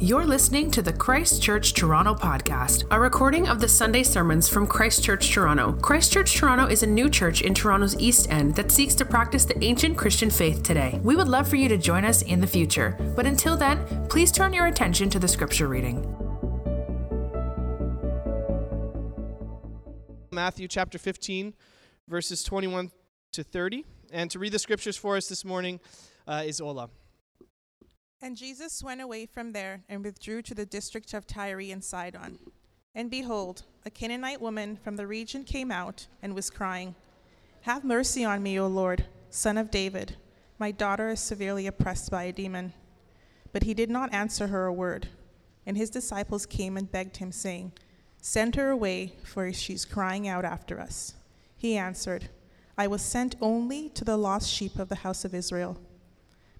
You're listening to the Christ Church Toronto podcast, a recording of the Sunday sermons from Christ Church Toronto. Christ Church Toronto is a new church in Toronto's East End that seeks to practice the ancient Christian faith today. We would love for you to join us in the future, but until then, please turn your attention to the scripture reading. Matthew chapter 15, verses 21 to 30. And to read the scriptures for us this morning uh, is Ola. And Jesus went away from there and withdrew to the district of Tyre and Sidon. And behold, a Canaanite woman from the region came out and was crying, Have mercy on me, O Lord, son of David. My daughter is severely oppressed by a demon. But he did not answer her a word. And his disciples came and begged him, saying, Send her away, for she's crying out after us. He answered, I was sent only to the lost sheep of the house of Israel.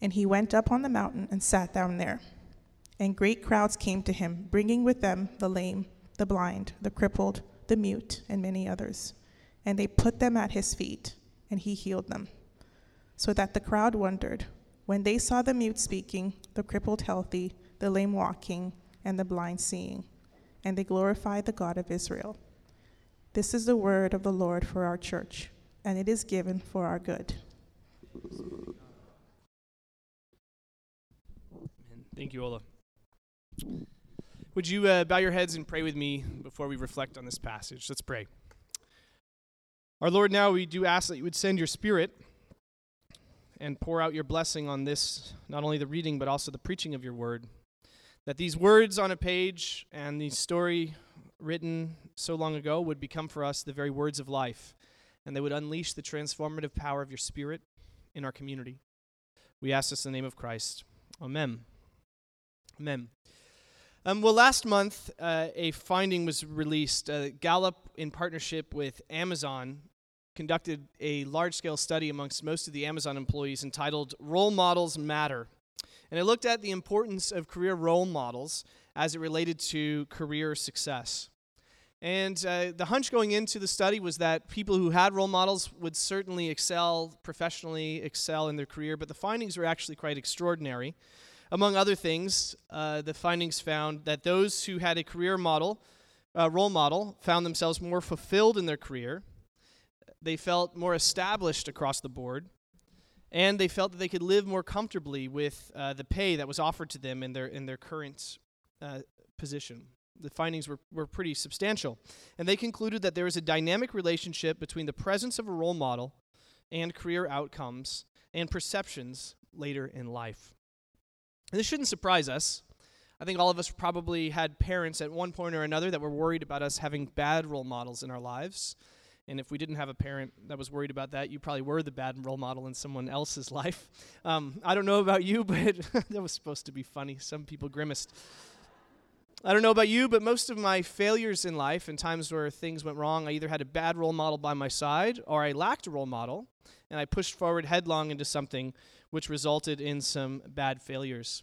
And he went up on the mountain and sat down there. And great crowds came to him, bringing with them the lame, the blind, the crippled, the mute, and many others. And they put them at his feet, and he healed them. So that the crowd wondered when they saw the mute speaking, the crippled healthy, the lame walking, and the blind seeing. And they glorified the God of Israel. This is the word of the Lord for our church, and it is given for our good. Thank you, Ola. Would you uh, bow your heads and pray with me before we reflect on this passage? Let's pray. Our Lord, now we do ask that you would send your Spirit and pour out your blessing on this, not only the reading, but also the preaching of your word. That these words on a page and the story written so long ago would become for us the very words of life, and they would unleash the transformative power of your Spirit in our community. We ask this in the name of Christ. Amen. Amen. Um, well, last month, uh, a finding was released. Uh, Gallup, in partnership with Amazon, conducted a large scale study amongst most of the Amazon employees entitled Role Models Matter. And it looked at the importance of career role models as it related to career success. And uh, the hunch going into the study was that people who had role models would certainly excel professionally, excel in their career, but the findings were actually quite extraordinary. Among other things, uh, the findings found that those who had a career model, uh, role model, found themselves more fulfilled in their career. They felt more established across the board, and they felt that they could live more comfortably with uh, the pay that was offered to them in their in their current uh, position. The findings were, were pretty substantial, and they concluded that there is a dynamic relationship between the presence of a role model and career outcomes and perceptions later in life. And this shouldn't surprise us. I think all of us probably had parents at one point or another that were worried about us having bad role models in our lives. And if we didn't have a parent that was worried about that, you probably were the bad role model in someone else's life. Um, I don't know about you, but that was supposed to be funny. Some people grimaced. I don't know about you, but most of my failures in life and times where things went wrong, I either had a bad role model by my side or I lacked a role model and I pushed forward headlong into something which resulted in some bad failures.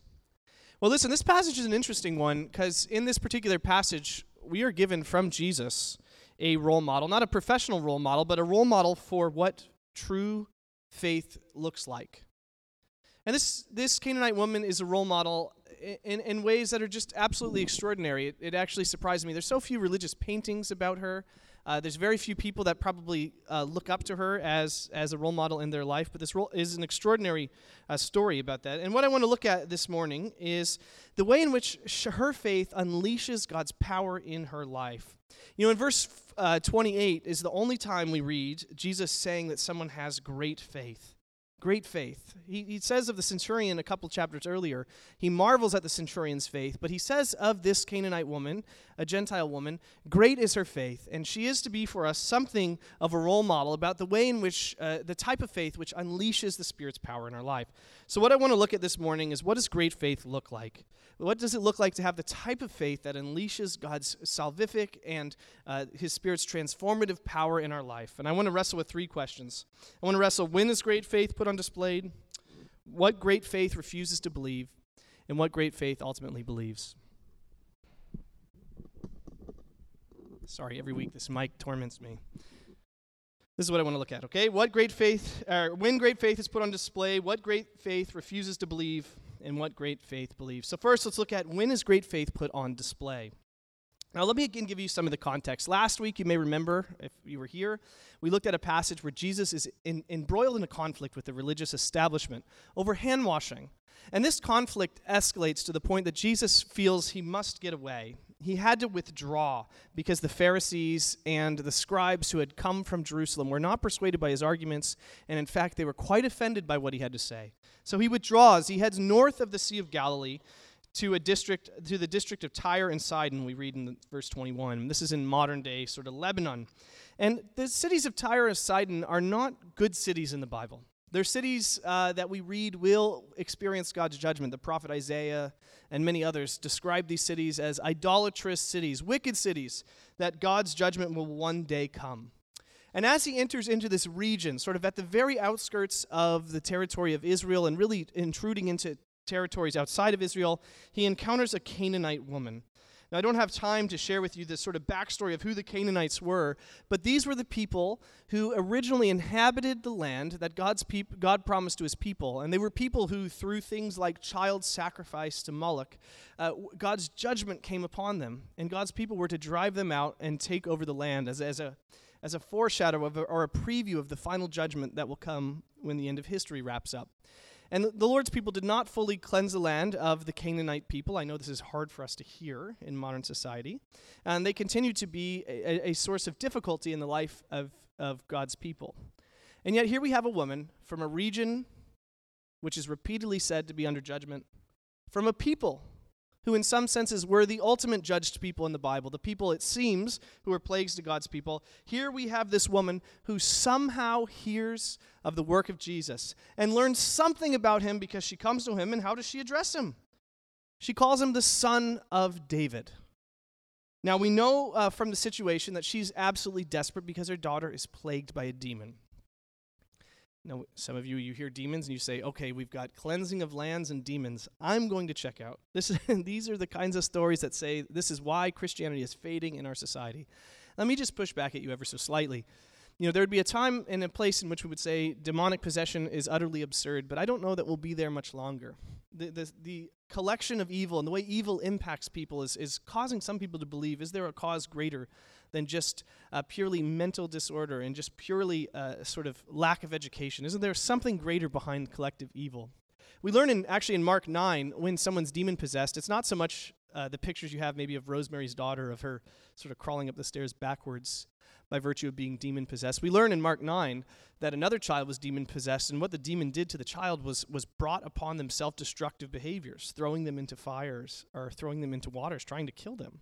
Well, listen, this passage is an interesting one because in this particular passage, we are given from Jesus a role model, not a professional role model, but a role model for what true faith looks like. And this, this Canaanite woman is a role model in, in ways that are just absolutely extraordinary. It, it actually surprised me. There's so few religious paintings about her. Uh, there's very few people that probably uh, look up to her as, as a role model in their life, but this role is an extraordinary uh, story about that. And what I want to look at this morning is the way in which sh- her faith unleashes God's power in her life. You know, in verse uh, 28 is the only time we read Jesus saying that someone has great faith great faith. He, he says of the centurion a couple chapters earlier, he marvels at the centurion's faith, but he says of this Canaanite woman a Gentile woman. Great is her faith, and she is to be for us something of a role model about the way in which, uh, the type of faith which unleashes the Spirit's power in our life. So, what I want to look at this morning is what does great faith look like? What does it look like to have the type of faith that unleashes God's salvific and uh, His Spirit's transformative power in our life? And I want to wrestle with three questions. I want to wrestle when is great faith put on display? What great faith refuses to believe? And what great faith ultimately believes? Sorry, every week this mic torments me. This is what I want to look at, okay? What great faith, uh, when great faith is put on display, what great faith refuses to believe, and what great faith believes. So, first, let's look at when is great faith put on display. Now, let me again give you some of the context. Last week, you may remember, if you were here, we looked at a passage where Jesus is in, embroiled in a conflict with the religious establishment over hand washing. And this conflict escalates to the point that Jesus feels he must get away he had to withdraw because the Pharisees and the scribes who had come from Jerusalem were not persuaded by his arguments, and in fact, they were quite offended by what he had to say. So he withdraws. He heads north of the Sea of Galilee to a district to the district of Tyre and Sidon. We read in verse 21. This is in modern day sort of Lebanon, and the cities of Tyre and Sidon are not good cities in the Bible. They're cities uh, that we read will experience God's judgment. The prophet Isaiah and many others describe these cities as idolatrous cities, wicked cities, that God's judgment will one day come. And as he enters into this region, sort of at the very outskirts of the territory of Israel and really intruding into territories outside of Israel, he encounters a Canaanite woman. Now, I don't have time to share with you the sort of backstory of who the Canaanites were, but these were the people who originally inhabited the land that God's peop- God promised to his people. And they were people who, through things like child sacrifice to Moloch, uh, God's judgment came upon them. And God's people were to drive them out and take over the land as, as, a, as a foreshadow of or a preview of the final judgment that will come when the end of history wraps up. And the Lord's people did not fully cleanse the land of the Canaanite people. I know this is hard for us to hear in modern society. And they continue to be a, a, source of difficulty in the life of, of God's people. And yet, here we have a woman from a region which is repeatedly said to be under judgment, from a people who, in some senses, were the ultimate judged people in the Bible, the people, it seems, who were plagues to God's people. Here we have this woman who somehow hears of the work of Jesus and learns something about him because she comes to him, and how does she address him? She calls him the son of David. Now, we know uh, from the situation that she's absolutely desperate because her daughter is plagued by a demon. Now, some of you, you hear demons and you say, okay, we've got cleansing of lands and demons. I'm going to check out. This, these are the kinds of stories that say this is why Christianity is fading in our society. Let me just push back at you ever so slightly. You know, there would be a time and a place in which we would say demonic possession is utterly absurd, but I don't know that we'll be there much longer. The, the, the collection of evil and the way evil impacts people is, is causing some people to believe is there a cause greater than just uh, purely mental disorder and just purely uh, sort of lack of education? Isn't there something greater behind collective evil? We learn in actually in Mark 9 when someone's demon possessed, it's not so much uh, the pictures you have maybe of Rosemary's daughter, of her sort of crawling up the stairs backwards by virtue of being demon possessed. We learn in Mark 9 that another child was demon possessed, and what the demon did to the child was, was brought upon them self destructive behaviors, throwing them into fires or throwing them into waters, trying to kill them.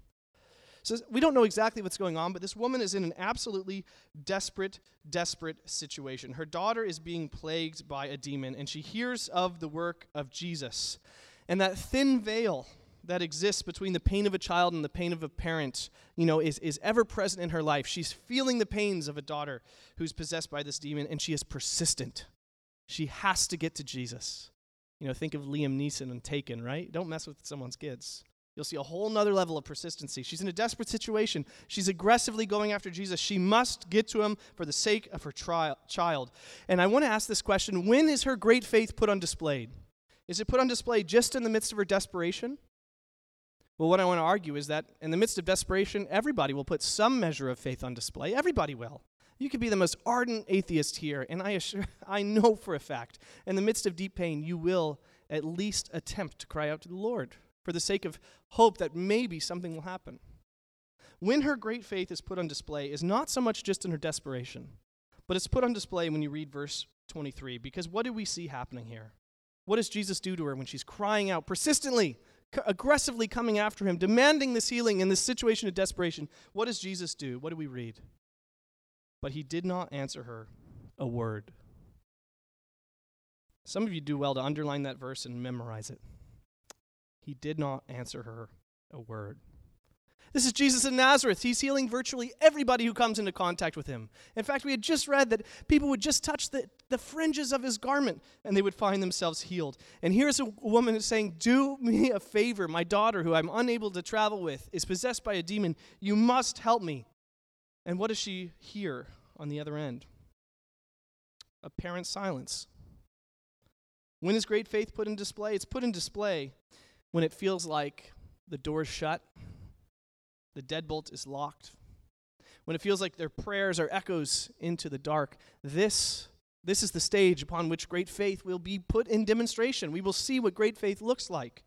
So we don't know exactly what's going on, but this woman is in an absolutely desperate, desperate situation. Her daughter is being plagued by a demon, and she hears of the work of Jesus. And that thin veil that exists between the pain of a child and the pain of a parent, you know, is, is ever present in her life. She's feeling the pains of a daughter who's possessed by this demon, and she is persistent. She has to get to Jesus. You know, think of Liam Neeson and Taken, right? Don't mess with someone's kids. You'll see a whole nother level of persistency. She's in a desperate situation. She's aggressively going after Jesus. She must get to him for the sake of her child. And I want to ask this question when is her great faith put on display? Is it put on display just in the midst of her desperation? Well, what I want to argue is that in the midst of desperation, everybody will put some measure of faith on display. Everybody will. You could be the most ardent atheist here, and I, assure, I know for a fact, in the midst of deep pain, you will at least attempt to cry out to the Lord for the sake of hope that maybe something will happen. When her great faith is put on display is not so much just in her desperation, but it's put on display when you read verse 23. Because what do we see happening here? What does Jesus do to her when she's crying out persistently, c- aggressively coming after him, demanding this healing in this situation of desperation. What does Jesus do? What do we read? But he did not answer her a word. Some of you do well to underline that verse and memorize it. He did not answer her a word. This is Jesus in Nazareth. He's healing virtually everybody who comes into contact with him. In fact, we had just read that people would just touch the, the fringes of his garment and they would find themselves healed. And here's a woman who's saying, Do me a favor. My daughter, who I'm unable to travel with, is possessed by a demon. You must help me. And what does she hear on the other end? Apparent silence. When is great faith put in display? It's put in display when it feels like the door's shut the deadbolt is locked. When it feels like their prayers are echoes into the dark, this, this is the stage upon which great faith will be put in demonstration. We will see what great faith looks like.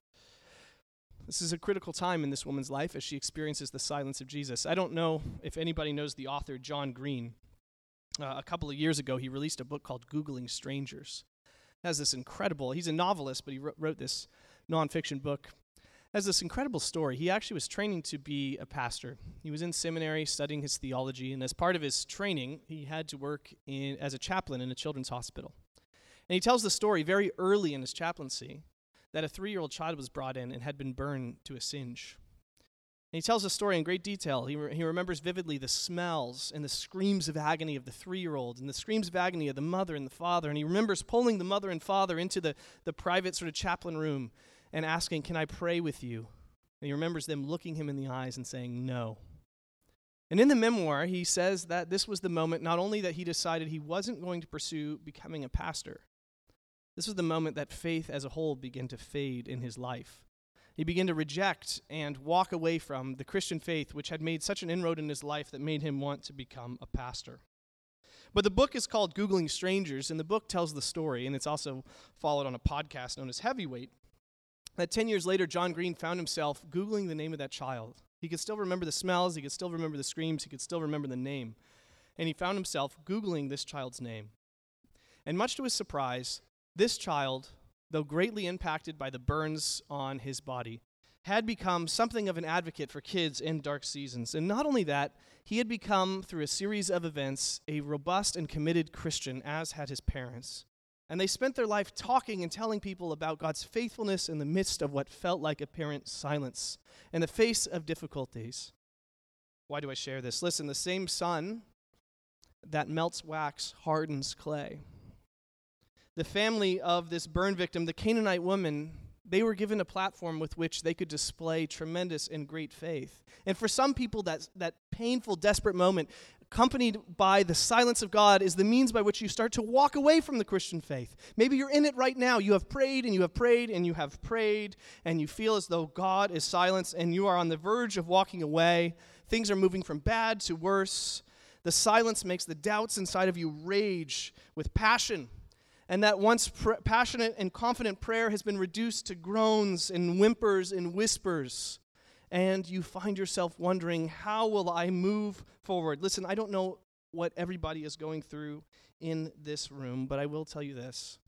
This is a critical time in this woman's life as she experiences the silence of Jesus. I don't know if anybody knows the author John Green. Uh, a couple of years ago, he released a book called Googling Strangers. It has this incredible, he's a novelist, but he wrote, wrote this nonfiction book has this incredible story. He actually was training to be a pastor. He was in seminary studying his theology, and as part of his training, he had to work in, as a chaplain in a children's hospital. And he tells the story very early in his chaplaincy that a three year old child was brought in and had been burned to a singe. And he tells the story in great detail. He, re- he remembers vividly the smells and the screams of agony of the three year old and the screams of agony of the mother and the father. And he remembers pulling the mother and father into the, the private sort of chaplain room and asking, Can I pray with you? And he remembers them looking him in the eyes and saying, No. And in the memoir, he says that this was the moment not only that he decided he wasn't going to pursue becoming a pastor, this was the moment that faith as a whole began to fade in his life. He began to reject and walk away from the Christian faith, which had made such an inroad in his life that made him want to become a pastor. But the book is called Googling Strangers, and the book tells the story, and it's also followed on a podcast known as Heavyweight, that 10 years later, John Green found himself Googling the name of that child. He could still remember the smells, he could still remember the screams, he could still remember the name. And he found himself Googling this child's name. And much to his surprise, this child, though greatly impacted by the burns on his body, had become something of an advocate for kids in dark seasons. And not only that, he had become, through a series of events, a robust and committed Christian, as had his parents. And they spent their life talking and telling people about God's faithfulness in the midst of what felt like apparent silence, in the face of difficulties. Why do I share this? Listen, the same sun that melts wax hardens clay. The family of this burn victim, the Canaanite woman, they were given a platform with which they could display tremendous and great faith. And for some people, that, that painful, desperate moment accompanied by the silence of God, is the means by which you start to walk away from the Christian faith. Maybe you're in it right now. You have prayed and you have prayed and you have prayed, and you feel as though God is silence and you are on the verge of walking away. Things are moving from bad to worse. The silence makes the doubts inside of you rage with passion. And that once pr- passionate and confident prayer has been reduced to groans and whimpers and whispers and you find yourself wondering, how will I move forward? Listen, I don't know what everybody is going through in this room, but I will tell you this.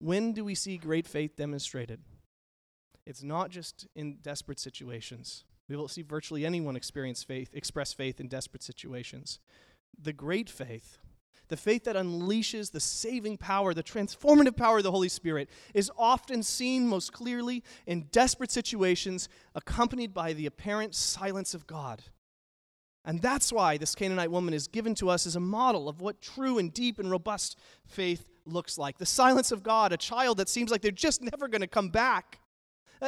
When do we see great faith demonstrated? It's not just in desperate situations. We will see virtually anyone experience faith, express faith in desperate situations. The great faith the faith that unleashes the saving power, the transformative power of the Holy Spirit, is often seen most clearly in desperate situations, accompanied by the apparent silence of God. And that's why this Canaanite woman is given to us as a model of what true and deep and robust faith looks like. The silence of God, a child that seems like they're just never going to come back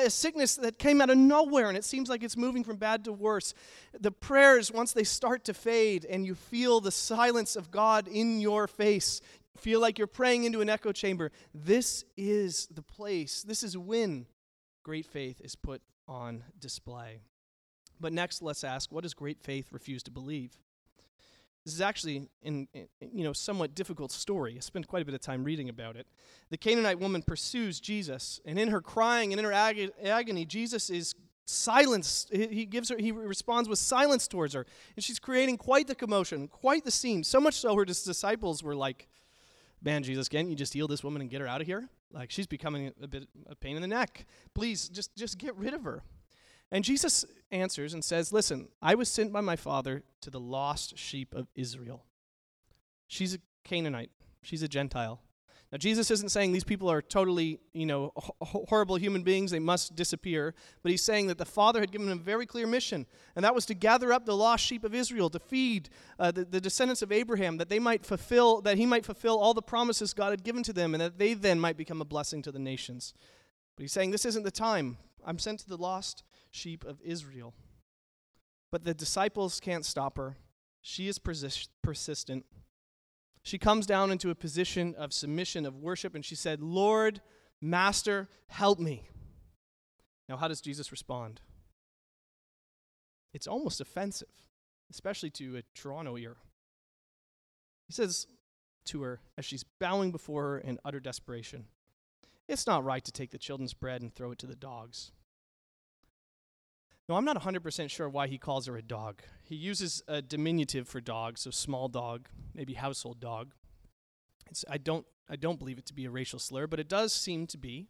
a sickness that came out of nowhere and it seems like it's moving from bad to worse. The prayers, once they start to fade and you feel the silence of God in your face, feel like you're praying into an echo chamber, this is the place, this is when great faith is put on display. But next, let's ask what does great faith refuse to believe? This is actually in, in, you know somewhat difficult story. I spent quite a bit of time reading about it. The Canaanite woman pursues Jesus, and in her crying and in her ag- agony, Jesus is silenced. He gives her he responds with silence towards her, and she's creating quite the commotion, quite the scene. So much so her disciples were like, "Man, Jesus, can't you just heal this woman and get her out of here?" Like she's becoming a bit a pain in the neck. Please just just get rid of her. And Jesus answers and says, "Listen, I was sent by my Father to the lost sheep of Israel." She's a Canaanite. She's a Gentile. Now, Jesus isn't saying these people are totally, you know, horrible human beings, they must disappear, but he's saying that the Father had given him a very clear mission, and that was to gather up the lost sheep of Israel, to feed uh, the, the descendants of Abraham, that they might fulfill, that he might fulfill all the promises God had given to them, and that they then might become a blessing to the nations. But he's saying, This isn't the time. I'm sent to the lost sheep of Israel. But the disciples can't stop her. She is persis- persistent she comes down into a position of submission, of worship, and she said, Lord, Master, help me. Now, how does Jesus respond? It's almost offensive, especially to a Toronto ear. He says to her, as she's bowing before her in utter desperation, It's not right to take the children's bread and throw it to the dogs. No, I'm not 100% sure why he calls her a dog. He uses a diminutive for dog, so small dog, maybe household dog. It's, I, don't, I don't believe it to be a racial slur, but it does seem to be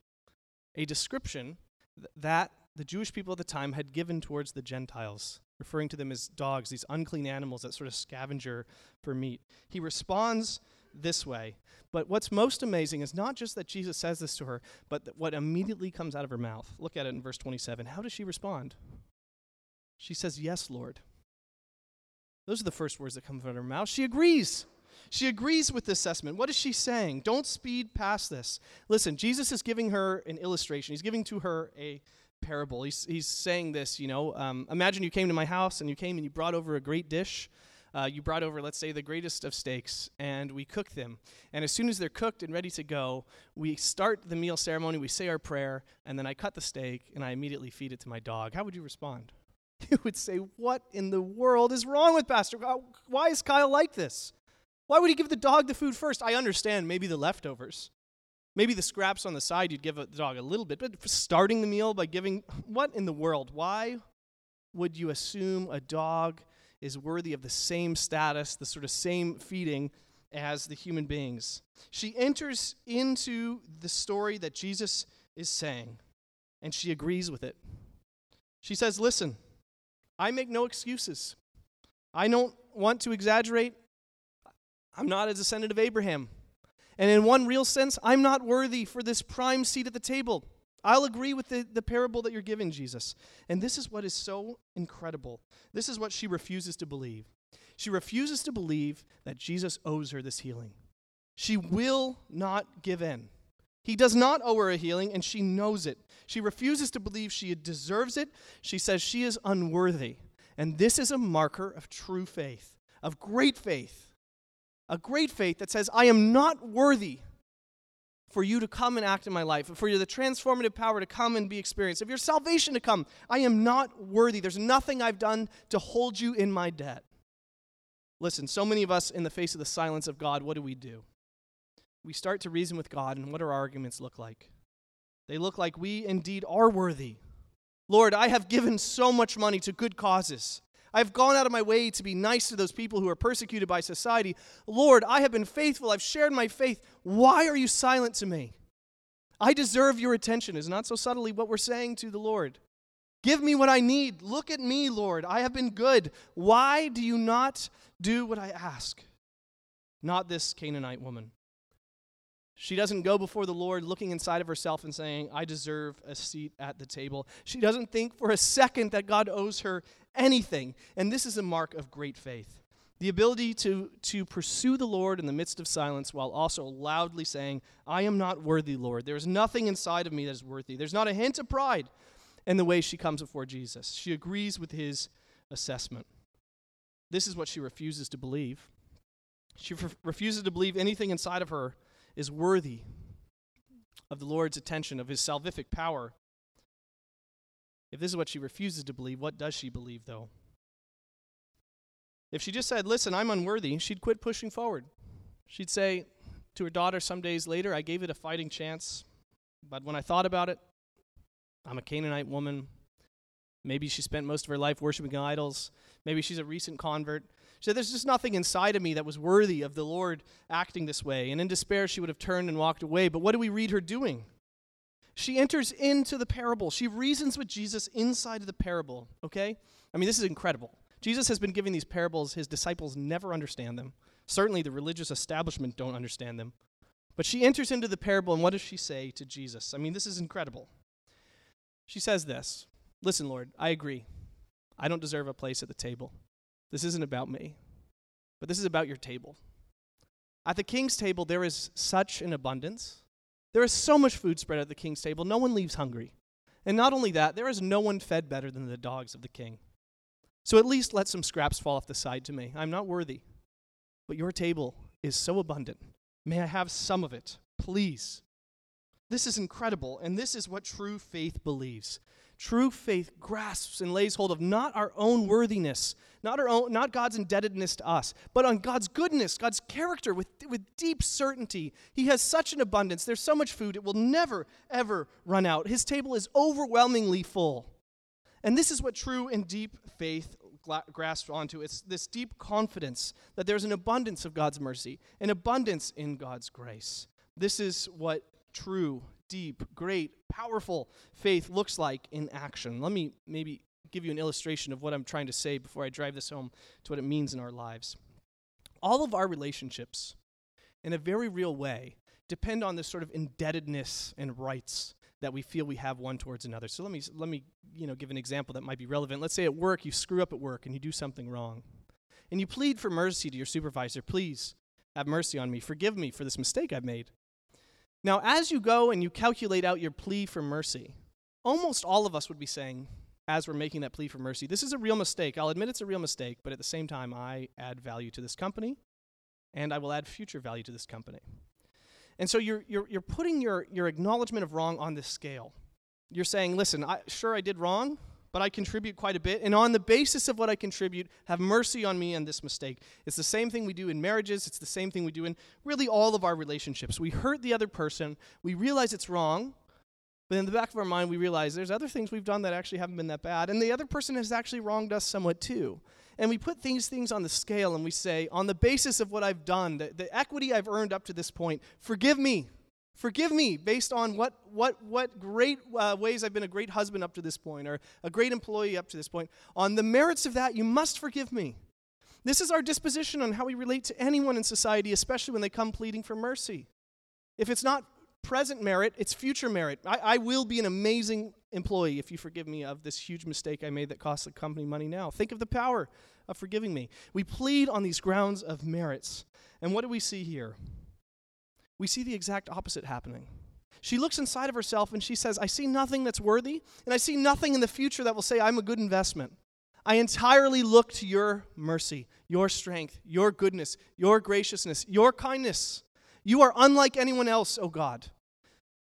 a description th- that the Jewish people at the time had given towards the Gentiles, referring to them as dogs, these unclean animals that sort of scavenger for meat. He responds this way. But what's most amazing is not just that Jesus says this to her, but what immediately comes out of her mouth. Look at it in verse 27. How does she respond? She says, Yes, Lord. Those are the first words that come out of her mouth. She agrees. She agrees with this assessment. What is she saying? Don't speed past this. Listen, Jesus is giving her an illustration. He's giving to her a parable. He's, he's saying this, you know, um, imagine you came to my house and you came and you brought over a great dish. Uh, you brought over, let's say, the greatest of steaks, and we cook them. And as soon as they're cooked and ready to go, we start the meal ceremony, we say our prayer, and then I cut the steak and I immediately feed it to my dog. How would you respond? you would say, What in the world is wrong with Pastor? Why is Kyle like this? Why would he give the dog the food first? I understand maybe the leftovers. Maybe the scraps on the side you'd give the dog a little bit, but starting the meal by giving, what in the world? Why would you assume a dog is worthy of the same status, the sort of same feeding as the human beings? She enters into the story that Jesus is saying, and she agrees with it. She says, Listen, I make no excuses. I don't want to exaggerate. I'm not a descendant of Abraham. And in one real sense, I'm not worthy for this prime seat at the table. I'll agree with the, the parable that you're giving, Jesus. And this is what is so incredible. This is what she refuses to believe. She refuses to believe that Jesus owes her this healing. She will not give in. He does not owe her a healing, and she knows it. She refuses to believe she deserves it. She says she is unworthy. And this is a marker of true faith, of great faith. A great faith that says, I am not worthy for you to come and act in my life, for the transformative power to come and be experienced, of your salvation to come. I am not worthy. There's nothing I've done to hold you in my debt. Listen, so many of us, in the face of the silence of God, what do we do? We start to reason with God, and what our arguments look like? They look like we indeed are worthy. Lord, I have given so much money to good causes. I've gone out of my way to be nice to those people who are persecuted by society. Lord, I have been faithful. I've shared my faith. Why are you silent to me? I deserve your attention, is not so subtly what we're saying to the Lord. Give me what I need. Look at me, Lord. I have been good. Why do you not do what I ask? Not this Canaanite woman. She doesn't go before the Lord looking inside of herself and saying, I deserve a seat at the table. She doesn't think for a second that God owes her anything. And this is a mark of great faith. The ability to, to pursue the Lord in the midst of silence while also loudly saying, I am not worthy, Lord. There is nothing inside of me that is worthy. There's not a hint of pride in the way she comes before Jesus. She agrees with his assessment. This is what she refuses to believe. She f- refuses to believe anything inside of her is worthy of the Lord's attention, of his salvific power. If this is what she refuses to believe, what does she believe, though? If she just said, Listen, I'm unworthy, she'd quit pushing forward. She'd say to her daughter some days later, I gave it a fighting chance, but when I thought about it, I'm a Canaanite woman. Maybe she spent most of her life worshiping idols. Maybe she's a recent convert. She said, There's just nothing inside of me that was worthy of the Lord acting this way. And in despair, she would have turned and walked away. But what do we read her doing? She enters into the parable. She reasons with Jesus inside of the parable, okay? I mean, this is incredible. Jesus has been giving these parables. His disciples never understand them. Certainly, the religious establishment don't understand them. But she enters into the parable, and what does she say to Jesus? I mean, this is incredible. She says this Listen, Lord, I agree. I don't deserve a place at the table. This isn't about me, but this is about your table. At the king's table, there is such an abundance. There is so much food spread at the king's table, no one leaves hungry. And not only that, there is no one fed better than the dogs of the king. So at least let some scraps fall off the side to me. I'm not worthy. But your table is so abundant. May I have some of it, please? This is incredible, and this is what true faith believes. True faith grasps and lays hold of not our own worthiness, not, our own, not God's indebtedness to us, but on God's goodness, God's character with, with deep certainty. He has such an abundance. There's so much food, it will never, ever run out. His table is overwhelmingly full. And this is what true and deep faith grasps onto. It's this deep confidence that there's an abundance of God's mercy, an abundance in God's grace. This is what true, deep, great, powerful faith looks like in action. Let me maybe give you an illustration of what I'm trying to say before I drive this home to what it means in our lives. All of our relationships, in a very real way, depend on this sort of indebtedness and rights that we feel we have one towards another. So let me let me you know give an example that might be relevant. Let's say at work you screw up at work and you do something wrong. And you plead for mercy to your supervisor, please have mercy on me. Forgive me for this mistake I've made. Now, as you go and you calculate out your plea for mercy, almost all of us would be saying, as we're making that plea for mercy, this is a real mistake. I'll admit it's a real mistake, but at the same time, I add value to this company, and I will add future value to this company. And so you're, you're, you're putting your, your acknowledgement of wrong on this scale. You're saying, listen, I, sure, I did wrong, but I contribute quite a bit. And on the basis of what I contribute, have mercy on me and this mistake. It's the same thing we do in marriages, it's the same thing we do in really all of our relationships. We hurt the other person, we realize it's wrong, but in the back of our mind, we realize there's other things we've done that actually haven't been that bad. And the other person has actually wronged us somewhat too. And we put these things on the scale and we say, on the basis of what I've done, the, the equity I've earned up to this point, forgive me. Forgive me based on what, what, what great uh, ways I've been a great husband up to this point or a great employee up to this point. On the merits of that, you must forgive me. This is our disposition on how we relate to anyone in society, especially when they come pleading for mercy. If it's not present merit, it's future merit. I, I will be an amazing employee if you forgive me of this huge mistake I made that costs the company money now. Think of the power of forgiving me. We plead on these grounds of merits. And what do we see here? We see the exact opposite happening. She looks inside of herself and she says, I see nothing that's worthy, and I see nothing in the future that will say I'm a good investment. I entirely look to your mercy, your strength, your goodness, your graciousness, your kindness. You are unlike anyone else, O God.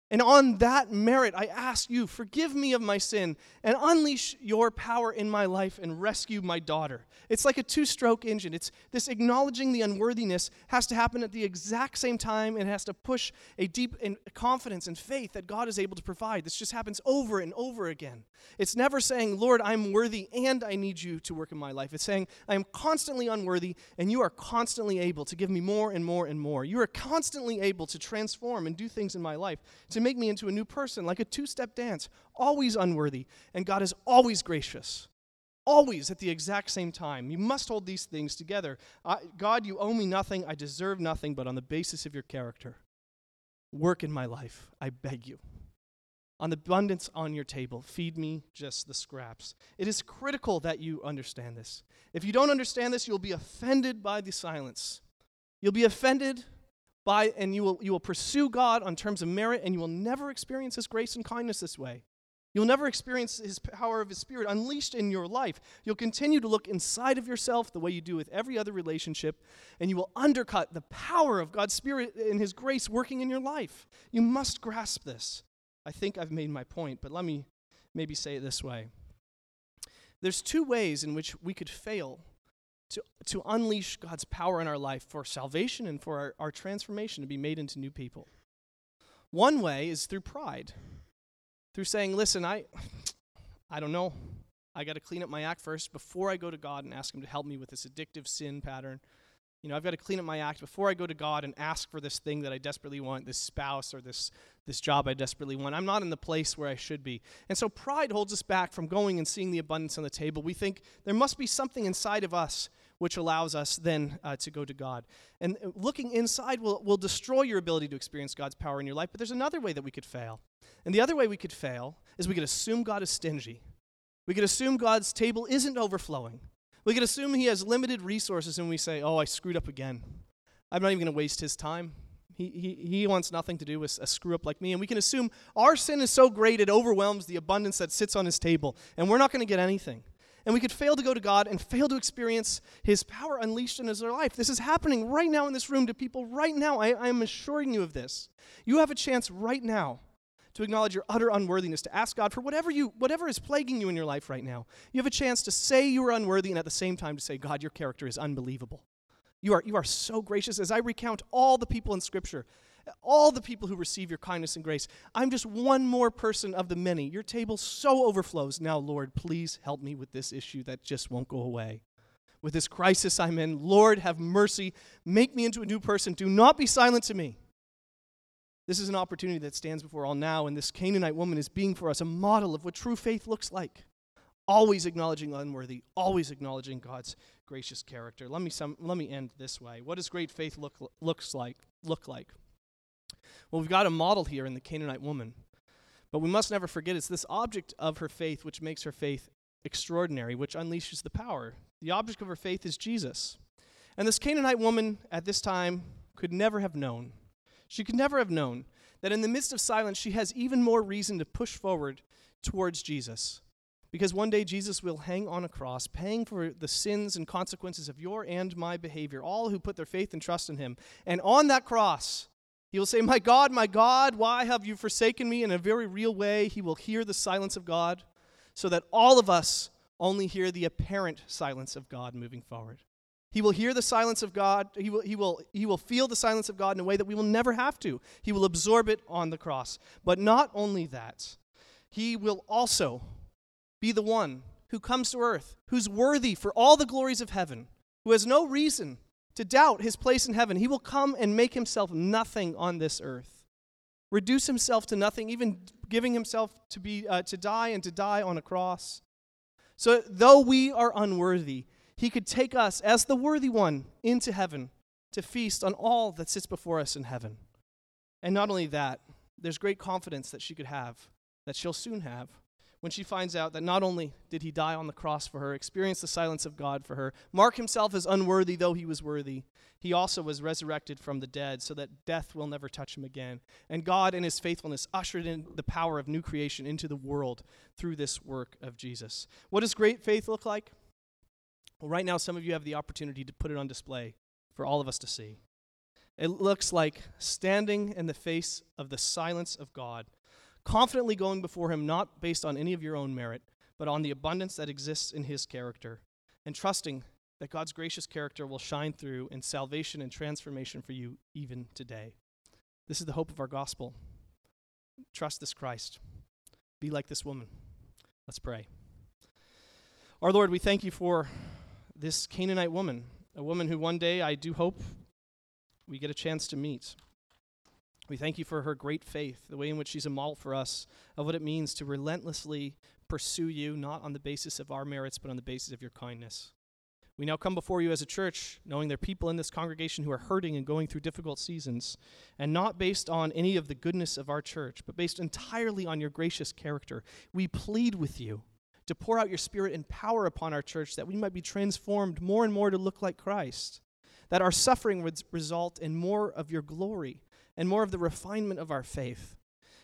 And on that merit, I ask you, forgive me of my sin and unleash your power in my life and rescue my daughter. It's like a two stroke engine. It's this acknowledging the unworthiness has to happen at the exact same time and has to push a deep confidence and faith that God is able to provide. This just happens over and over again. It's never saying, Lord, I'm worthy and I need you to work in my life. It's saying, I am constantly unworthy and you are constantly able to give me more and more and more. You are constantly able to transform and do things in my life to make me into a new person, like a two step dance, always unworthy. And God is always gracious, always at the exact same time. You must hold these things together. I, God, you owe me nothing. I deserve nothing, but on the basis of your character, work in my life. I beg you. On the abundance on your table, feed me just the scraps. It is critical that you understand this. If you don't understand this, you'll be offended by the silence. You'll be offended by, and you will, you will pursue God on terms of merit, and you will never experience His grace and kindness this way. You'll never experience His power of His Spirit unleashed in your life. You'll continue to look inside of yourself the way you do with every other relationship, and you will undercut the power of God's Spirit and His grace working in your life. You must grasp this. I think I've made my point, but let me maybe say it this way. There's two ways in which we could fail to, to unleash God's power in our life for salvation and for our, our transformation to be made into new people. One way is through pride, through saying, listen, I, I don't know. I got to clean up my act first before I go to God and ask Him to help me with this addictive sin pattern. You know, I've got to clean up my act before I go to God and ask for this thing that I desperately want, this spouse or this, this job I desperately want. I'm not in the place where I should be. And so pride holds us back from going and seeing the abundance on the table. We think there must be something inside of us which allows us then uh, to go to God. And uh, looking inside will, will destroy your ability to experience God's power in your life. But there's another way that we could fail. And the other way we could fail is we could assume God is stingy. We could assume God's table isn't overflowing. We could assume he has limited resources and we say, oh, I screwed up again. I'm not even going to waste his time. He, he, he wants nothing to do with a screw up like me. And we can assume our sin is so great it overwhelms the abundance that sits on his table, and we're not going to get anything. And we could fail to go to God and fail to experience his power unleashed in our life. This is happening right now in this room to people right now. I, I am assuring you of this. You have a chance right now to acknowledge your utter unworthiness, to ask God for whatever you whatever is plaguing you in your life right now. You have a chance to say you are unworthy and at the same time to say, God, your character is unbelievable. You are, you are so gracious. As I recount all the people in Scripture, all the people who receive your kindness and grace, I'm just one more person of the many. Your table so overflows. Now, Lord, please help me with this issue that just won't go away. With this crisis I'm in, Lord, have mercy. Make me into a new person. Do not be silent to me. This is an opportunity that stands before all now, and this Canaanite woman is being for us a model of what true faith looks like. Always acknowledging unworthy, always acknowledging God's gracious character. Let me, some, let me end this way. What does great faith look, looks like, look like? Well, we've got a model here in the Canaanite woman. But we must never forget it's this object of her faith which makes her faith extraordinary, which unleashes the power. The object of her faith is Jesus. And this Canaanite woman at this time could never have known she could never have known that in the midst of silence, she has even more reason to push forward towards Jesus. Because one day Jesus will hang on a cross, paying for the sins and consequences of your and my behavior, all who put their faith and trust in him. And on that cross, he will say, My God, my God, why have you forsaken me? In a very real way, he will hear the silence of God, so that all of us only hear the apparent silence of God moving forward. He will hear the silence of God. He will, he, will, he will feel the silence of God in a way that we will never have to. He will absorb it on the cross. But not only that, he will also be the one who comes to earth, who's worthy for all the glories of heaven, who has no reason to doubt his place in heaven. He will come and make himself nothing on this earth, reduce himself to nothing, even giving himself to, be, uh, to die and to die on a cross. So, though we are unworthy, he could take us as the worthy one into heaven to feast on all that sits before us in heaven. And not only that, there's great confidence that she could have, that she'll soon have, when she finds out that not only did he die on the cross for her, experience the silence of God for her, mark himself as unworthy though he was worthy, he also was resurrected from the dead so that death will never touch him again. And God, in his faithfulness, ushered in the power of new creation into the world through this work of Jesus. What does great faith look like? Well, right now, some of you have the opportunity to put it on display for all of us to see. It looks like standing in the face of the silence of God, confidently going before Him, not based on any of your own merit, but on the abundance that exists in His character, and trusting that God's gracious character will shine through in salvation and transformation for you even today. This is the hope of our gospel. Trust this Christ. Be like this woman. Let's pray. Our Lord, we thank you for this Canaanite woman, a woman who one day I do hope we get a chance to meet. We thank you for her great faith, the way in which she's a model for us of what it means to relentlessly pursue you, not on the basis of our merits, but on the basis of your kindness. We now come before you as a church, knowing there are people in this congregation who are hurting and going through difficult seasons, and not based on any of the goodness of our church, but based entirely on your gracious character. We plead with you to pour out your spirit and power upon our church that we might be transformed more and more to look like Christ, that our suffering would result in more of your glory and more of the refinement of our faith,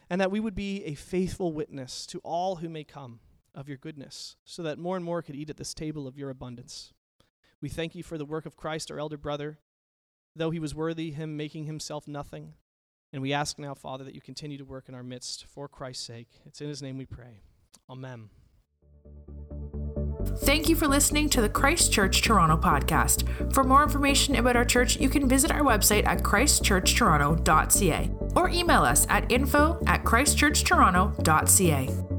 and that we would be a faithful witness to all who may come of your goodness, so that more and more could eat at this table of your abundance. We thank you for the work of Christ, our elder brother, though he was worthy, him making himself nothing. And we ask now, Father, that you continue to work in our midst for Christ's sake. It's in his name we pray. Amen. Thank you for listening to the Christchurch Toronto podcast. For more information about our church, you can visit our website at christchurchtoronto.ca or email us at info at christchurchtoronto.ca.